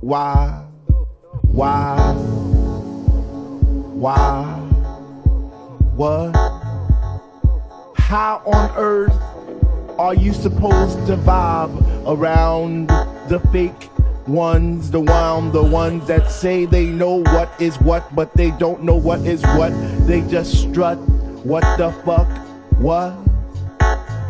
why? Why? Why? What? How on earth are you supposed to vibe around the fake ones, the one, the ones that say they know what is what, but they don't know what is what. They just strut. What the fuck? What?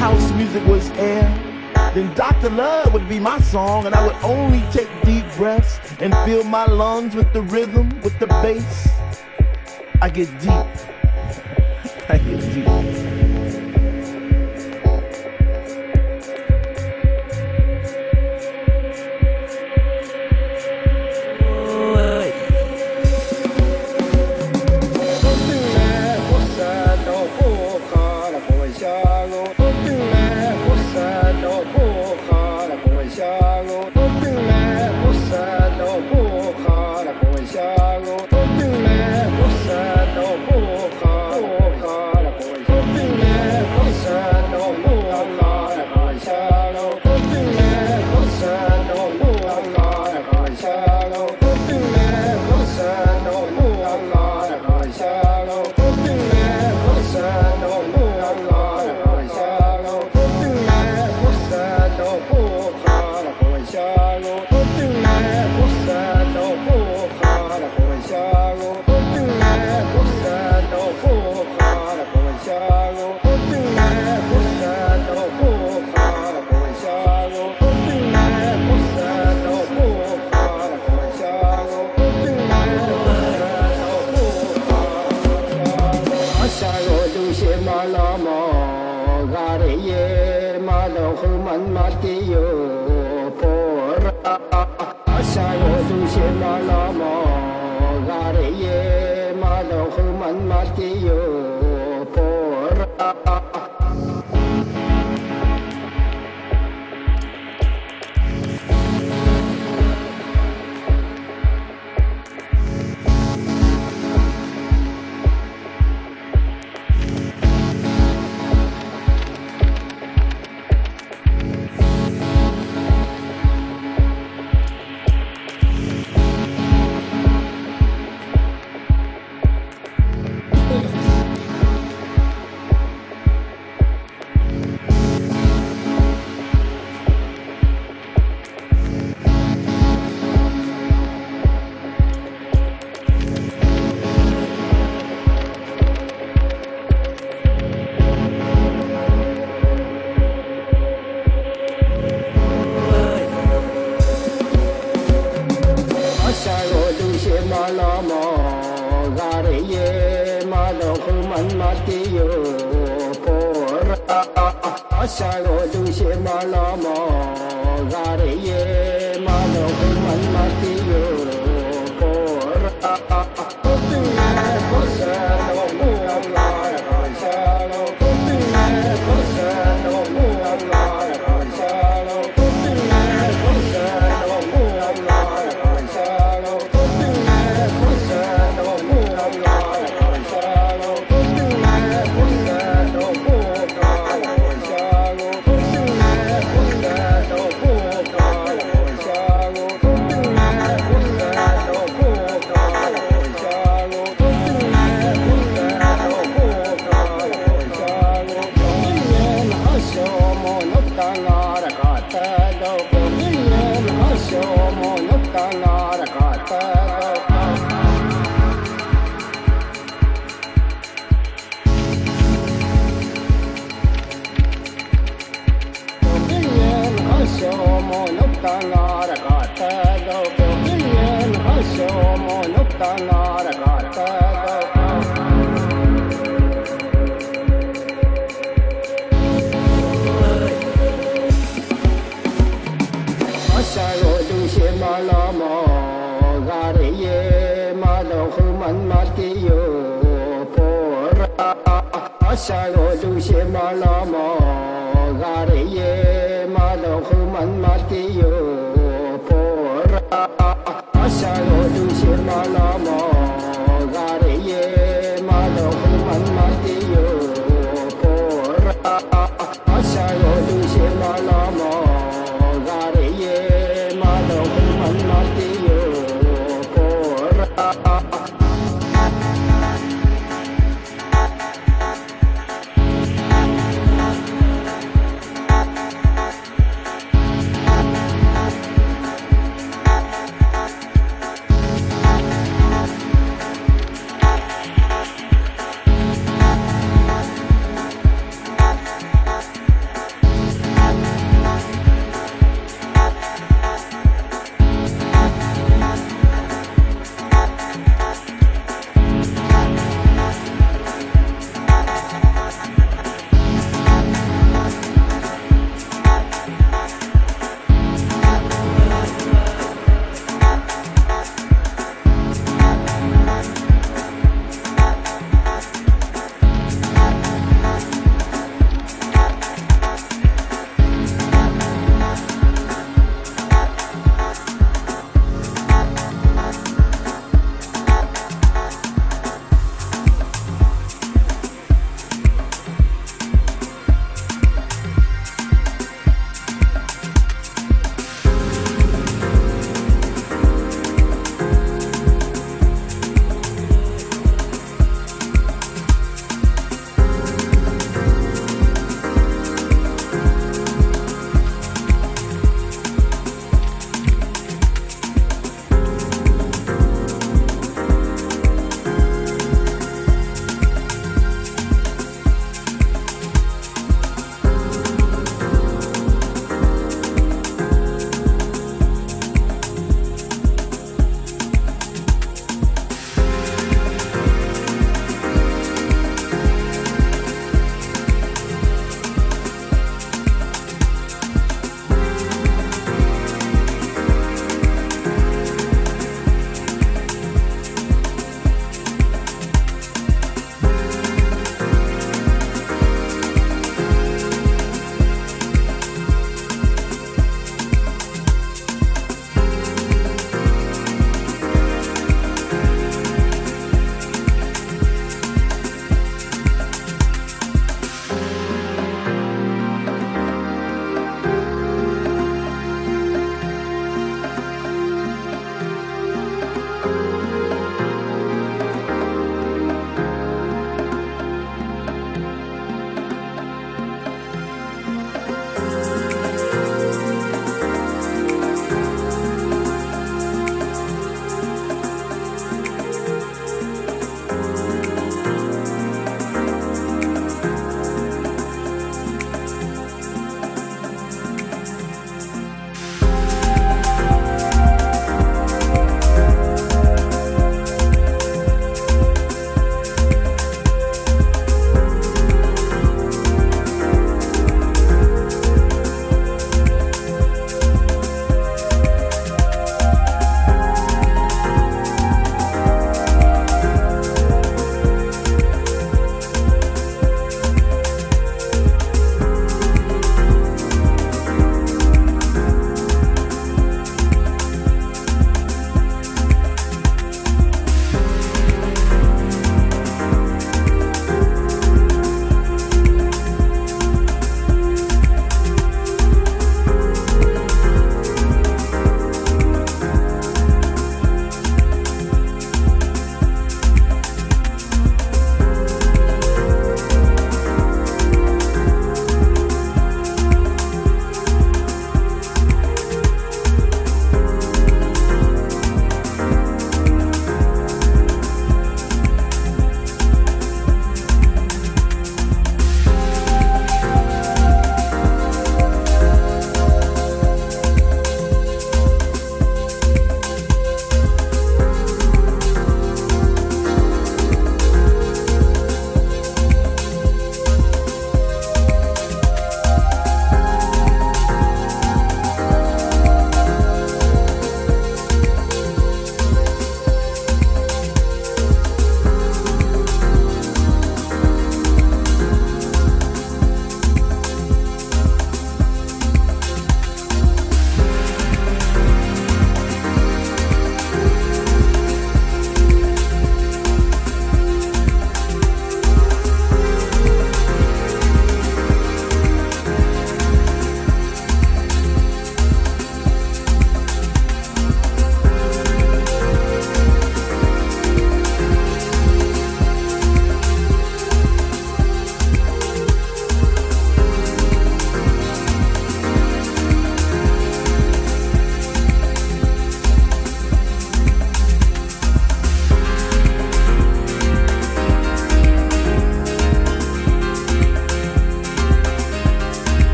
House music was air, then Dr. Love would be my song, and I would only take deep breaths and fill my lungs with the rhythm, with the bass. I get deep. I get deep. 耶ย้มาโล哟波มันมาเทียวป๋อราอะซ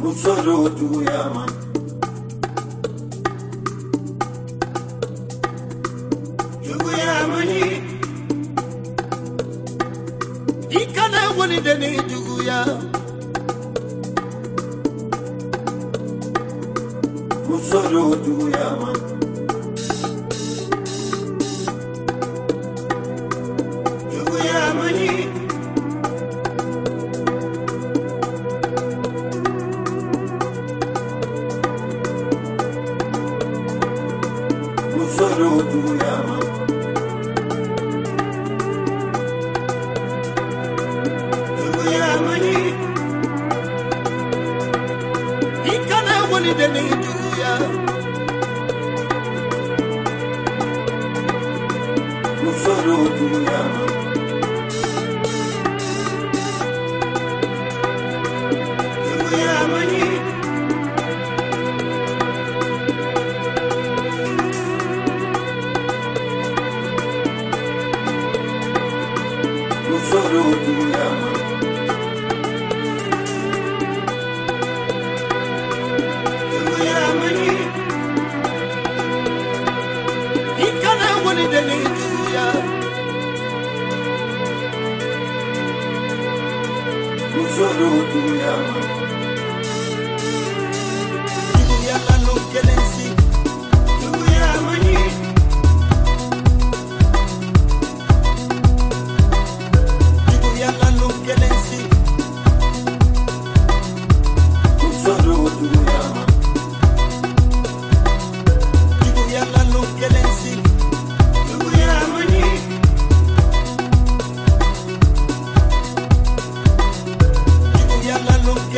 kusoro ya duyamani ikana wani da ni duguya kusoro duyama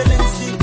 Let them see.